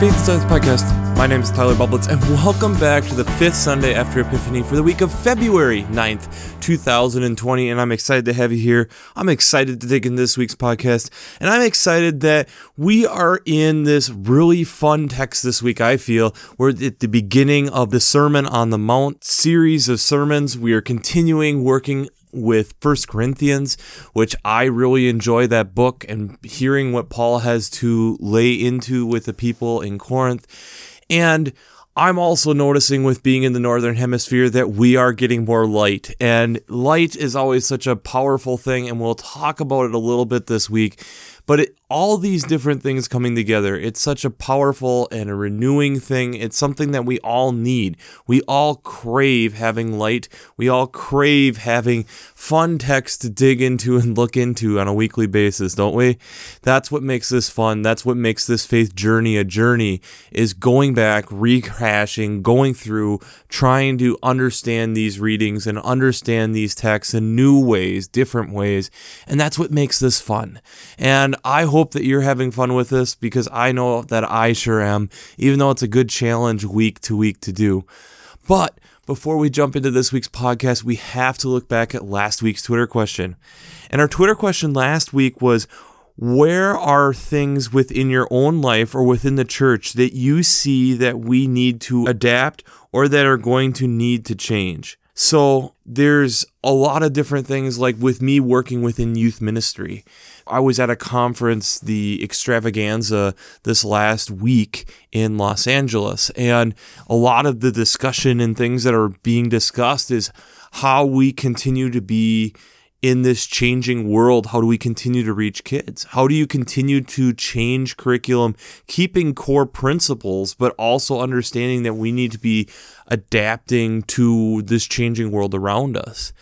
Faith and Science Podcast. My name is Tyler Bublitz, and welcome back to the fifth Sunday after Epiphany for the week of February 9th, 2020. And I'm excited to have you here. I'm excited to dig in this week's podcast, and I'm excited that we are in this really fun text this week. I feel we're at the beginning of the Sermon on the Mount series of sermons. We are continuing working with First Corinthians, which I really enjoy that book and hearing what Paul has to lay into with the people in Corinth. And I'm also noticing with being in the northern hemisphere that we are getting more light. And light is always such a powerful thing, and we'll talk about it a little bit this week. But it, all these different things coming together, it's such a powerful and a renewing thing. It's something that we all need. We all crave having light. We all crave having fun text to dig into and look into on a weekly basis, don't we? That's what makes this fun. That's what makes this faith journey a journey is going back, rehashing, going through, trying to understand these readings and understand these texts in new ways, different ways. And that's what makes this fun. And I hope that you're having fun with this because I know that I sure am, even though it's a good challenge week to week to do. But before we jump into this week's podcast, we have to look back at last week's Twitter question. And our Twitter question last week was where are things within your own life or within the church that you see that we need to adapt or that are going to need to change? So there's a lot of different things like with me working within youth ministry. I was at a conference, the extravaganza, this last week in Los Angeles. And a lot of the discussion and things that are being discussed is how we continue to be in this changing world, how do we continue to reach kids? How do you continue to change curriculum, keeping core principles, but also understanding that we need to be adapting to this changing world around us?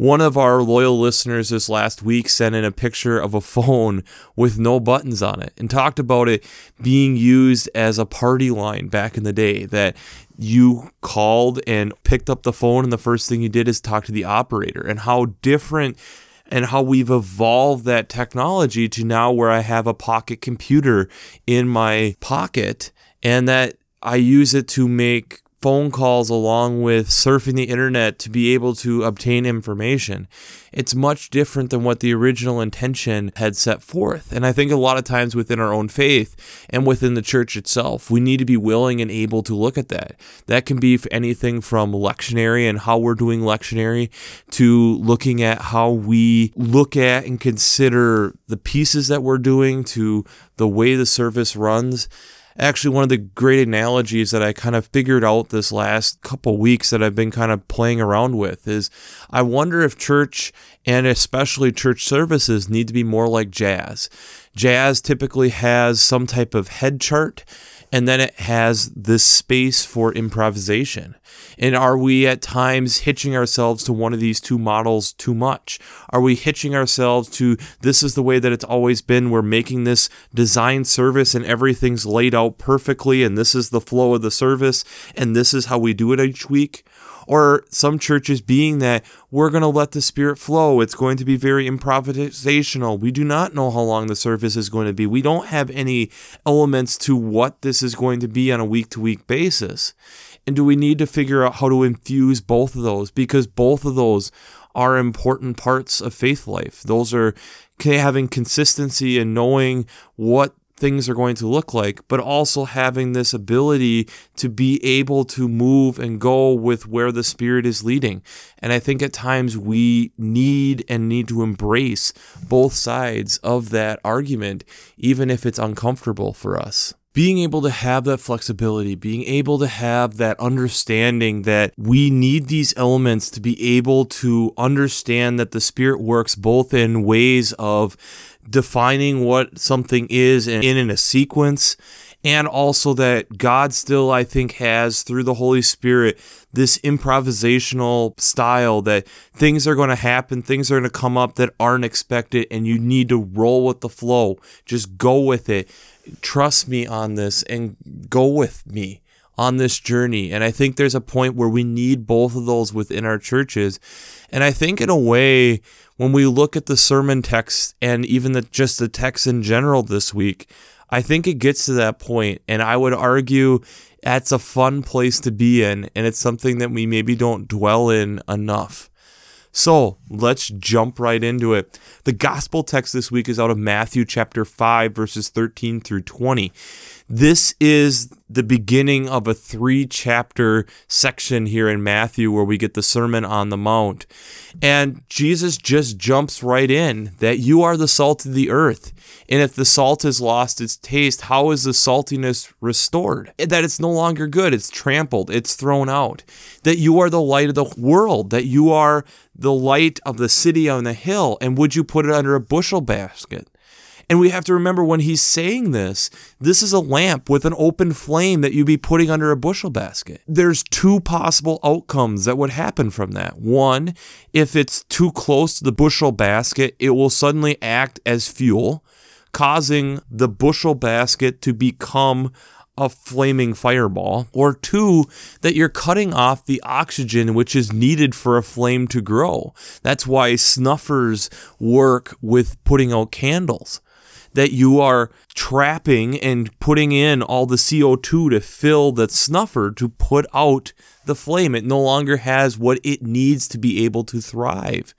One of our loyal listeners this last week sent in a picture of a phone with no buttons on it and talked about it being used as a party line back in the day that you called and picked up the phone and the first thing you did is talk to the operator. And how different and how we've evolved that technology to now where I have a pocket computer in my pocket and that I use it to make phone calls along with surfing the internet to be able to obtain information. It's much different than what the original intention had set forth. And I think a lot of times within our own faith and within the church itself, we need to be willing and able to look at that. That can be anything from lectionary and how we're doing lectionary to looking at how we look at and consider the pieces that we're doing to the way the service runs actually one of the great analogies that I kind of figured out this last couple weeks that I've been kind of playing around with is I wonder if church and especially church services need to be more like jazz. Jazz typically has some type of head chart and then it has this space for improvisation. And are we at times hitching ourselves to one of these two models too much? Are we hitching ourselves to this is the way that it's always been? We're making this design service and everything's laid out perfectly, and this is the flow of the service, and this is how we do it each week? Or some churches being that we're going to let the spirit flow. It's going to be very improvisational. We do not know how long the service is going to be. We don't have any elements to what this is going to be on a week to week basis. And do we need to figure out how to infuse both of those? Because both of those are important parts of faith life. Those are having consistency and knowing what things are going to look like, but also having this ability to be able to move and go with where the Spirit is leading. And I think at times we need and need to embrace both sides of that argument, even if it's uncomfortable for us being able to have that flexibility, being able to have that understanding that we need these elements to be able to understand that the Spirit works both in ways of defining what something is in, in a sequence and also that God still, I think, has through the Holy Spirit this improvisational style that things are going to happen, things are going to come up that aren't expected, and you need to roll with the flow. Just go with it. Trust me on this and go with me on this journey. And I think there's a point where we need both of those within our churches. And I think, in a way, when we look at the sermon text and even the, just the text in general this week, I think it gets to that point, and I would argue that's a fun place to be in, and it's something that we maybe don't dwell in enough. So let's jump right into it. The gospel text this week is out of Matthew chapter 5, verses 13 through 20. This is the beginning of a three chapter section here in Matthew where we get the Sermon on the Mount. And Jesus just jumps right in that you are the salt of the earth. And if the salt has lost its taste, how is the saltiness restored? That it's no longer good, it's trampled, it's thrown out. That you are the light of the world, that you are the light of the city on the hill. And would you put it under a bushel basket? And we have to remember when he's saying this, this is a lamp with an open flame that you'd be putting under a bushel basket. There's two possible outcomes that would happen from that. One, if it's too close to the bushel basket, it will suddenly act as fuel, causing the bushel basket to become a flaming fireball, or two, that you're cutting off the oxygen which is needed for a flame to grow. That's why snuffers work with putting out candles that you are trapping and putting in all the CO2 to fill the snuffer to put out the flame. It no longer has what it needs to be able to thrive.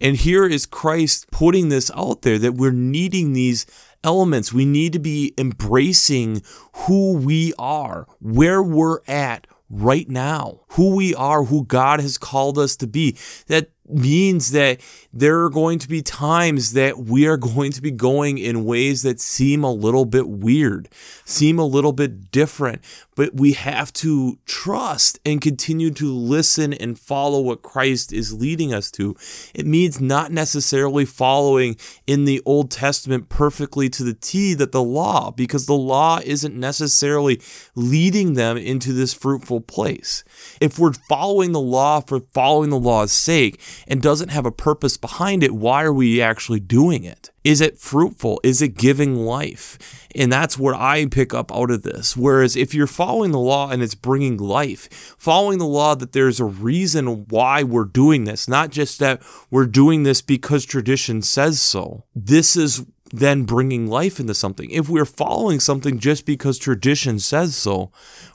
And here is Christ putting this out there that we're needing these elements. We need to be embracing who we are, where we're at right now, who we are, who God has called us to be. That means that there are going to be times that we are going to be going in ways that seem a little bit weird, seem a little bit different, but we have to trust and continue to listen and follow what Christ is leading us to. It means not necessarily following in the Old Testament perfectly to the T that the law, because the law isn't necessarily leading them into this fruitful place. If we're following the law for following the law's sake, and doesn't have a purpose behind it, why are we actually doing it? Is it fruitful? Is it giving life? And that's what I pick up out of this. Whereas if you're following the law and it's bringing life, following the law that there's a reason why we're doing this, not just that we're doing this because tradition says so. This is then bringing life into something. If we're following something just because tradition says so,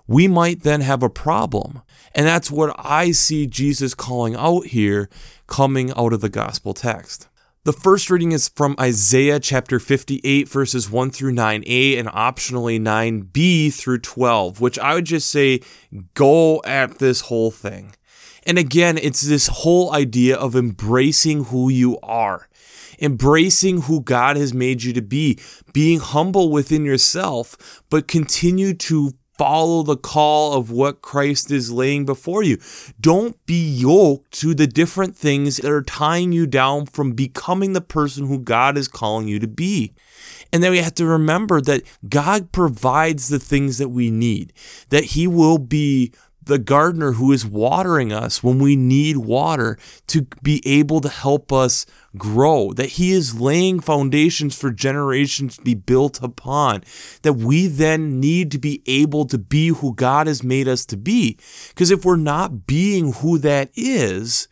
we might then have a problem. And that's what I see Jesus calling out here coming out of the gospel text. The first reading is from Isaiah chapter 58, verses 1 through 9a, and optionally 9b through 12, which I would just say go at this whole thing. And again, it's this whole idea of embracing who you are, embracing who God has made you to be, being humble within yourself, but continue to follow the call of what Christ is laying before you. Don't be yoked to the different things that are tying you down from becoming the person who God is calling you to be. And then we have to remember that God provides the things that we need, that He will be the gardener who is watering us when we need water to be able to help us grow, that He is laying foundations for generations to be built upon, that we then need to be able to be who God has made us to be. Because if we're not being who that is,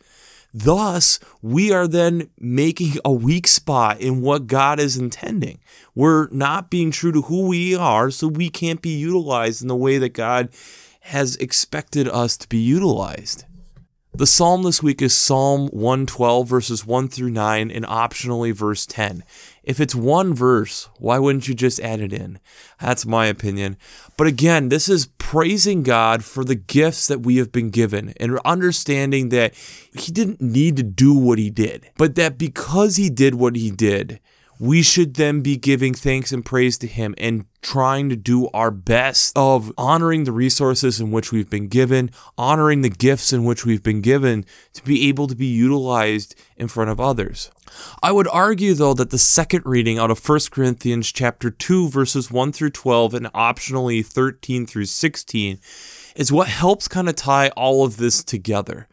Thus, we are then making a weak spot in what God is intending. We're not being true to who we are, so we can't be utilized in the way that God has expected us to be utilized. The psalm this week is Psalm 112, verses 1 through 9, and optionally verse 10. If it's one verse, why wouldn't you just add it in? That's my opinion. But again, this is praising God for the gifts that we have been given and understanding that He didn't need to do what He did, but that because He did what He did, we should then be giving thanks and praise to Him and trying to do our best of honoring the resources in which we've been given, honoring the gifts in which we've been given to be able to be utilized in front of others. I would argue though that the second reading out of 1 Corinthians chapter 2 verses 1 through 12 and optionally 13 through 16 is what helps kind of tie all of this together.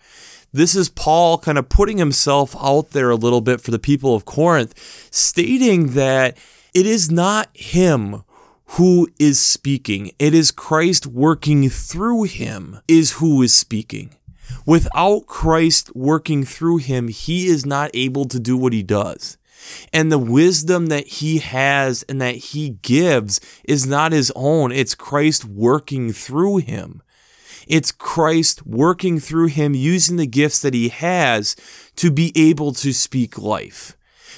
This is Paul kind of putting himself out there a little bit for the people of Corinth, stating that it is not him who is speaking, it is Christ working through him, is who is speaking. Without Christ working through him, he is not able to do what he does. And the wisdom that he has and that he gives is not his own, it's Christ working through him. It's Christ working through him using the gifts that he has to be able to speak life,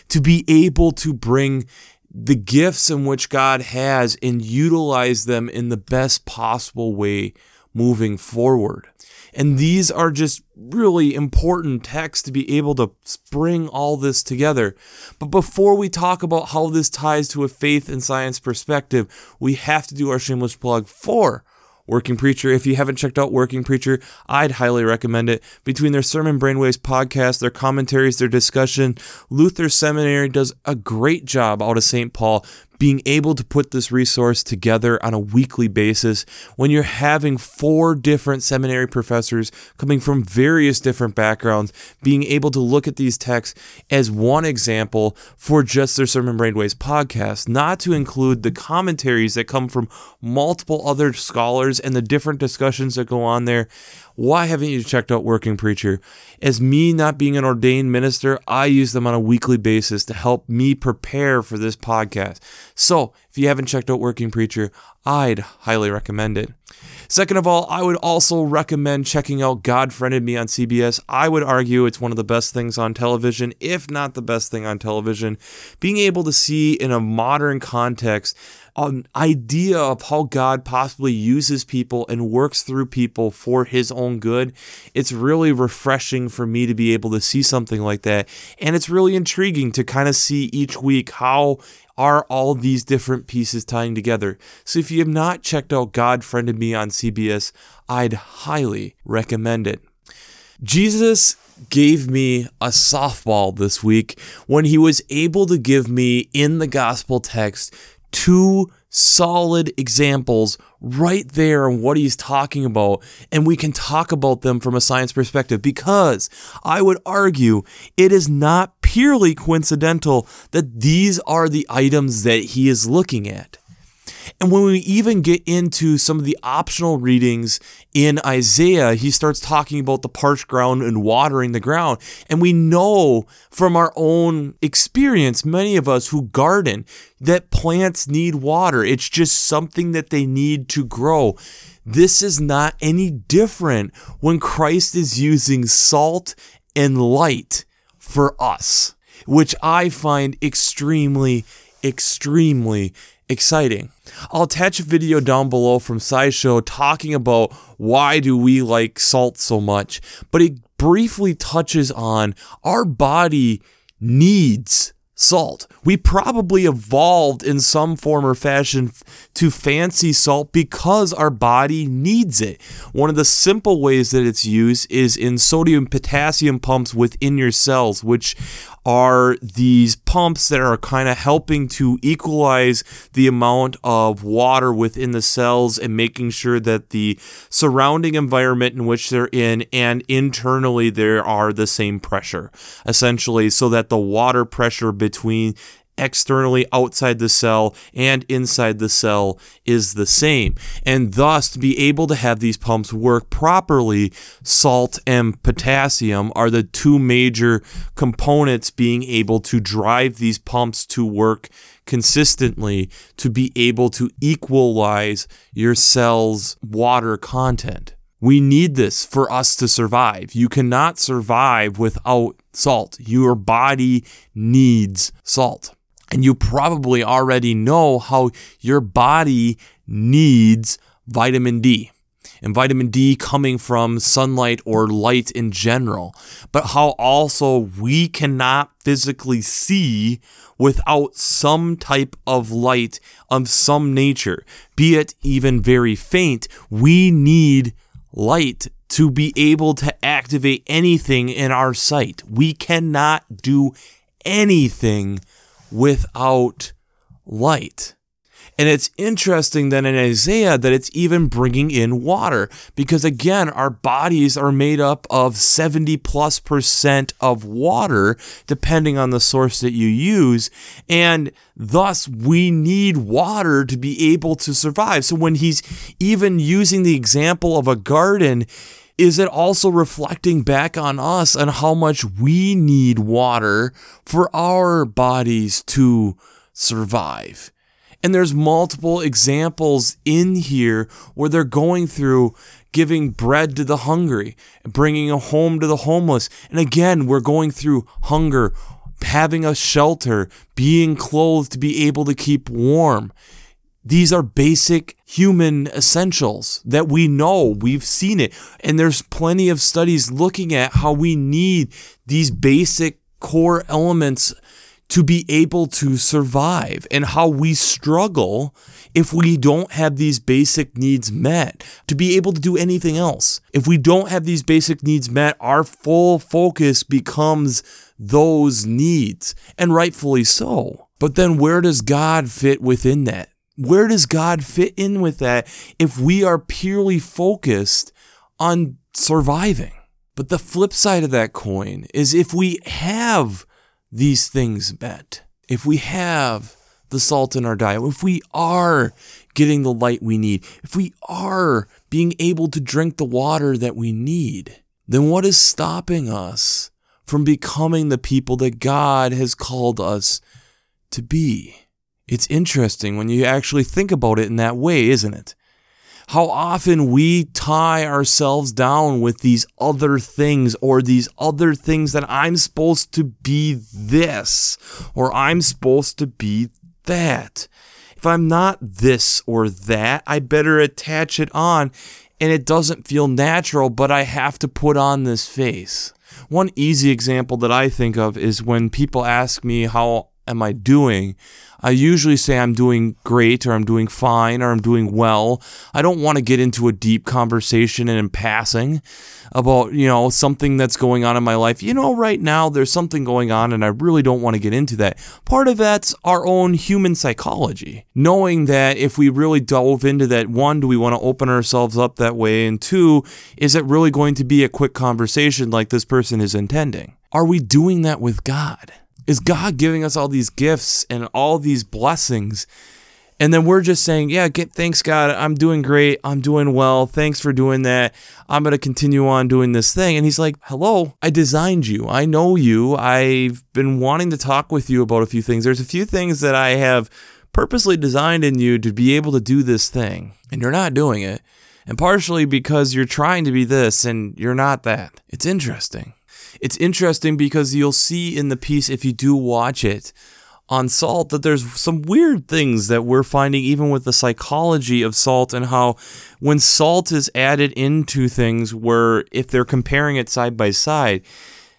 to be able to bring the gifts in which God has and utilize them in the best possible way moving forward. And these are just really important texts to be able to bring all this together. But before we talk about how this ties to a faith and science perspective, we have to do our shameless plug for Working Preacher. If you haven't checked out Working Preacher, I'd highly recommend it. Between their Sermon Brainwaves podcast, their commentaries, their discussion, Luther Seminary does a great job out of St. Paul being able to put this resource together on a weekly basis when you're having four different seminary professors coming from various different backgrounds, being able to look at these texts as one example for just their Sermon Brainwaves podcast, not to include the commentaries that come from multiple other scholars and the different discussions that go on there why haven't you checked out Working Preacher? As me not being an ordained minister, I use them on a weekly basis to help me prepare for this podcast. So, if you haven't checked out Working Preacher, I'd highly recommend it. Second of all, I would also recommend checking out God Friended Me on CBS. I would argue it's one of the best things on television, if not the best thing on television. Being able to see in a modern context an idea of how God possibly uses people and works through people for his own good. It's really refreshing for me to be able to see something like that. And it's really intriguing to kind of see each week how are all these different pieces tying together. So if you have not checked out God Friended Me on CBS, I'd highly recommend it. Jesus gave me a softball this week when he was able to give me in the gospel text two solid examples right there on what he's talking about, and we can talk about them from a science perspective because I would argue it is not purely coincidental that these are the items that he is looking at. And when we even get into some of the optional readings in Isaiah, he starts talking about the parched ground and watering the ground. And we know from our own experience, many of us who garden, that plants need water. It's just something that they need to grow. This is not any different when Christ is using salt and light for us, which I find extremely, extremely exciting. I'll attach a video down below from SciShow talking about why do we like salt so much, but it briefly touches on our body needs salt. We probably evolved in some form or fashion to fancy salt because our body needs it. One of the simple ways that it's used is in sodium potassium pumps within your cells, which are these pumps that are kind of helping to equalize the amount of water within the cells and making sure that the surrounding environment in which they're in and internally there are the same pressure essentially so that the water pressure between externally outside the cell and inside the cell is the same. And thus, to be able to have these pumps work properly, salt and potassium are the two major components being able to drive these pumps to work consistently to be able to equalize your cell's water content. We need this for us to survive. You cannot survive without salt. Your body needs salt. And you probably already know how your body needs vitamin D. And vitamin D coming from sunlight or light in general, but how also we cannot physically see without some type of light of some nature, be it even very faint. We need light to be able to activate anything in our sight. We cannot do anything without light. And it's interesting that in Isaiah that it's even bringing in water because again our bodies are made up of 70 plus percent of water depending on the source that you use and thus we need water to be able to survive. So when he's even using the example of a garden is it also reflecting back on us and how much we need water for our bodies to survive? And there's multiple examples in here where they're going through giving bread to the hungry, bringing a home to the homeless. And again, we're going through hunger, having a shelter, being clothed to be able to keep warm. These are basic human essentials that we know, we've seen it. And there's plenty of studies looking at how we need these basic core elements to be able to survive and how we struggle if we don't have these basic needs met to be able to do anything else. If we don't have these basic needs met, our full focus becomes those needs, and rightfully so. But then where does God fit within that? Where does God fit in with that if we are purely focused on surviving? But the flip side of that coin is if we have these things met, if we have the salt in our diet, if we are getting the light we need, if we are being able to drink the water that we need, then what is stopping us from becoming the people that God has called us to be? It's interesting when you actually think about it in that way, isn't it? how often we tie ourselves down with these other things or these other things that I'm supposed to be this or I'm supposed to be that. If I'm not this or that, I better attach it on and it doesn't feel natural, but I have to put on this face. One easy example that I think of is when people ask me how am I doing? I usually say I'm doing great or I'm doing fine or I'm doing well. I don't want to get into a deep conversation and in passing about, you know, something that's going on in my life. You know, right now there's something going on and I really don't want to get into that. Part of that's our own human psychology. Knowing that if we really delve into that, one, do we want to open ourselves up that way? And two, is it really going to be a quick conversation like this person is intending? Are we doing that with God? Is God giving us all these gifts and all these blessings? And then we're just saying, yeah, get, thanks, God. I'm doing great. I'm doing well. Thanks for doing that. I'm going to continue on doing this thing. And he's like, hello, I designed you. I know you. I've been wanting to talk with you about a few things. There's a few things that I have purposely designed in you to be able to do this thing. And you're not doing it. And partially because you're trying to be this and you're not that. It's interesting. It's interesting because you'll see in the piece, if you do watch it, on salt that there's some weird things that we're finding even with the psychology of salt and how when salt is added into things where if they're comparing it side by side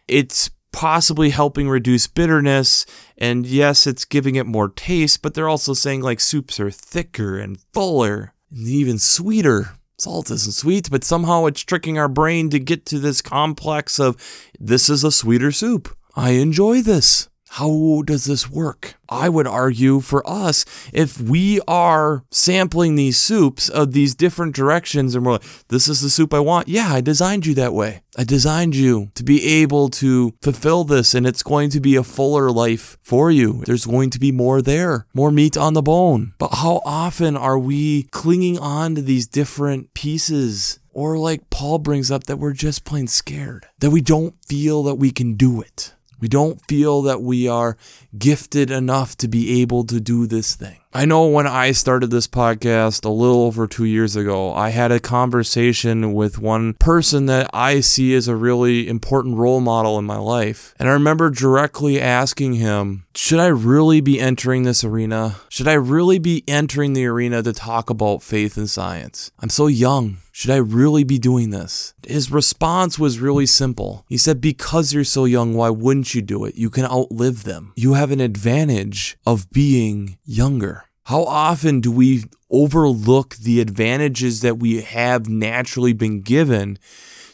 it's possibly helping reduce bitterness and yes it's giving it more taste but they're also saying like soups are thicker and fuller and even sweeter Salt isn't sweet, but somehow it's tricking our brain to get to this complex of this is a sweeter soup. I enjoy this. How does this work? I would argue for us, if we are sampling these soups of these different directions and we're like, this is the soup I want. Yeah, I designed you that way. I designed you to be able to fulfill this and it's going to be a fuller life for you. There's going to be more there, more meat on the bone. But how often are we clinging on to these different pieces? Or like Paul brings up that we're just plain scared, that we don't feel that we can do it. We don't feel that we are gifted enough to be able to do this thing. I know when I started this podcast a little over two years ago, I had a conversation with one person that I see as a really important role model in my life. And I remember directly asking him, Should I really be entering this arena? Should I really be entering the arena to talk about faith and science? I'm so young. Should I really be doing this? His response was really simple. He said, Because you're so young, why wouldn't you do it? You can outlive them. You have an advantage of being younger. How often do we overlook the advantages that we have naturally been given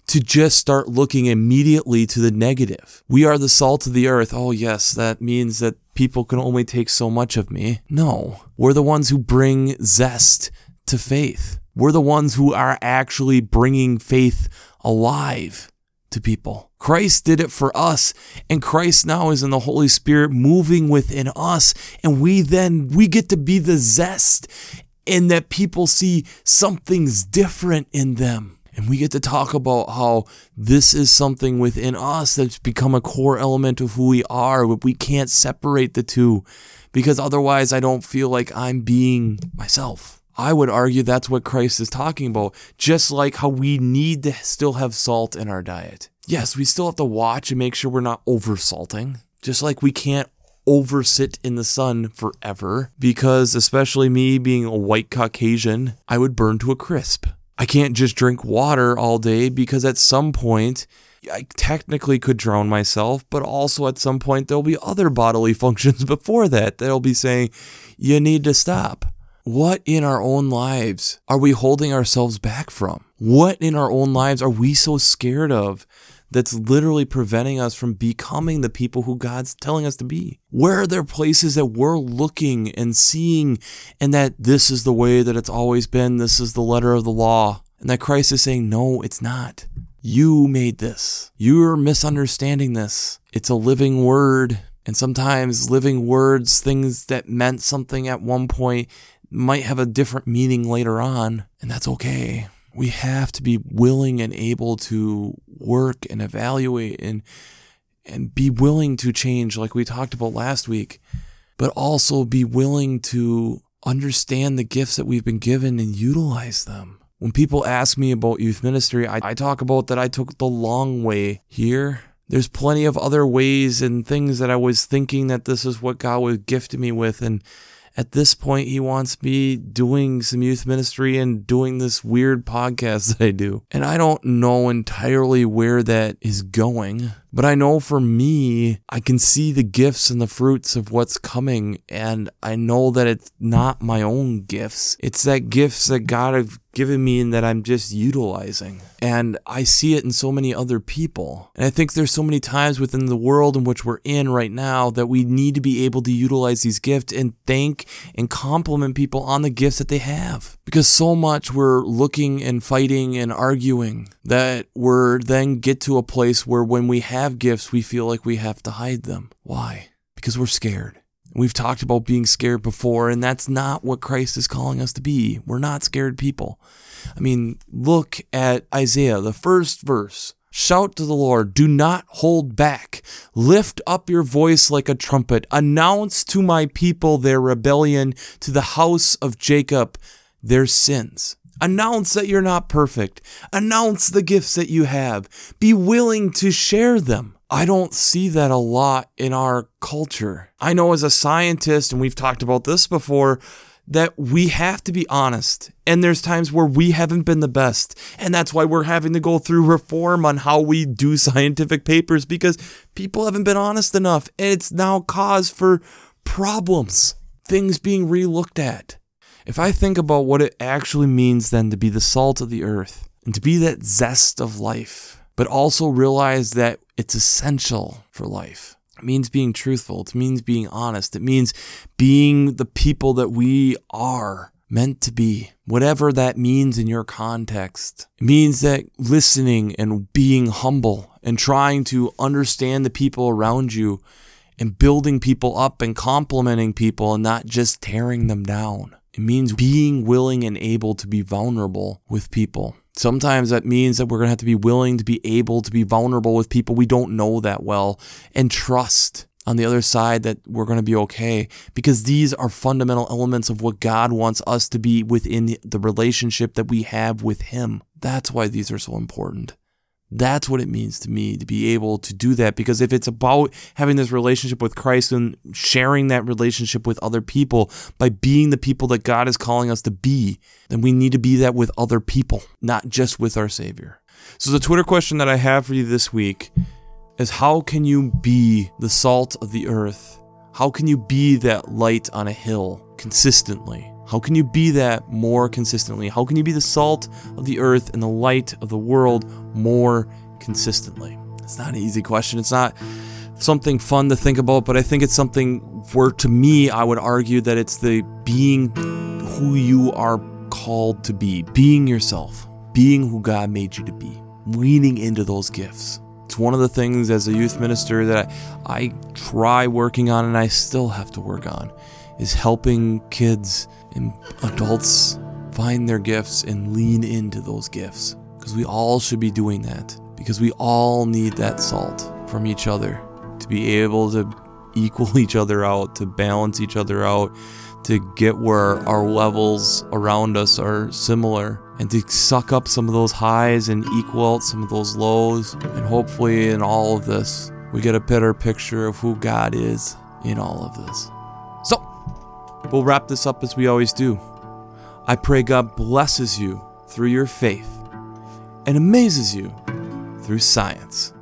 to just start looking immediately to the negative? We are the salt of the earth. Oh, yes, that means that people can only take so much of me. No, we're the ones who bring zest to faith. We're the ones who are actually bringing faith alive to people. Christ did it for us, and Christ now is in the Holy Spirit moving within us, and we then we get to be the zest in that people see something's different in them. And we get to talk about how this is something within us that's become a core element of who we are. but We can't separate the two because otherwise I don't feel like I'm being myself. I would argue that's what Christ is talking about, just like how we need to still have salt in our diet. Yes, we still have to watch and make sure we're not over salting, just like we can't over sit in the sun forever because, especially me being a white Caucasian, I would burn to a crisp. I can't just drink water all day because at some point, I technically could drown myself, but also at some point, there'll be other bodily functions before that that'll be saying, you need to stop. What in our own lives are we holding ourselves back from? What in our own lives are we so scared of that's literally preventing us from becoming the people who God's telling us to be? Where are there places that we're looking and seeing and that this is the way that it's always been? This is the letter of the law. And that Christ is saying, no, it's not. You made this. You're misunderstanding this. It's a living word. And sometimes living words, things that meant something at one point, might have a different meaning later on, and that's okay. We have to be willing and able to work and evaluate and and be willing to change like we talked about last week, but also be willing to understand the gifts that we've been given and utilize them. When people ask me about youth ministry, I, I talk about that I took the long way here. There's plenty of other ways and things that I was thinking that this is what God would gift me with and at this point, he wants me doing some youth ministry and doing this weird podcast that I do. And I don't know entirely where that is going. But I know for me, I can see the gifts and the fruits of what's coming. And I know that it's not my own gifts. It's that gifts that God have given me and that I'm just utilizing. And I see it in so many other people. And I think there's so many times within the world in which we're in right now that we need to be able to utilize these gifts and thank and compliment people on the gifts that they have. Because so much we're looking and fighting and arguing that we're then get to a place where when we have have gifts, we feel like we have to hide them. Why? Because we're scared. We've talked about being scared before, and that's not what Christ is calling us to be. We're not scared people. I mean, look at Isaiah, the first verse. Shout to the Lord, do not hold back. Lift up your voice like a trumpet. Announce to my people their rebellion, to the house of Jacob their sins. Announce that you're not perfect. Announce the gifts that you have. Be willing to share them. I don't see that a lot in our culture. I know as a scientist, and we've talked about this before, that we have to be honest. And there's times where we haven't been the best. And that's why we're having to go through reform on how we do scientific papers because people haven't been honest enough. And it's now cause for problems, things being relooked at. If I think about what it actually means then to be the salt of the earth and to be that zest of life, but also realize that it's essential for life. It means being truthful. It means being honest. It means being the people that we are meant to be, whatever that means in your context. It means that listening and being humble and trying to understand the people around you and building people up and complimenting people and not just tearing them down. It means being willing and able to be vulnerable with people. Sometimes that means that we're going to have to be willing to be able to be vulnerable with people we don't know that well and trust on the other side that we're going to be okay because these are fundamental elements of what God wants us to be within the relationship that we have with Him. That's why these are so important. That's what it means to me to be able to do that. Because if it's about having this relationship with Christ and sharing that relationship with other people by being the people that God is calling us to be, then we need to be that with other people, not just with our Savior. So, the Twitter question that I have for you this week is how can you be the salt of the earth? How can you be that light on a hill consistently? How can you be that more consistently? How can you be the salt of the earth and the light of the world more consistently? It's not an easy question. It's not something fun to think about, but I think it's something where, to me, I would argue that it's the being who you are called to be, being yourself, being who God made you to be, leaning into those gifts. It's one of the things as a youth minister that I, I try working on and I still have to work on is helping kids and adults find their gifts and lean into those gifts. because we all should be doing that because we all need that salt from each other to be able to equal each other out, to balance each other out, to get where our levels around us are similar, and to suck up some of those highs and equal out some of those lows. And hopefully, in all of this, we get a better picture of who God is in all of this. We'll wrap this up as we always do. I pray God blesses you through your faith and amazes you through science.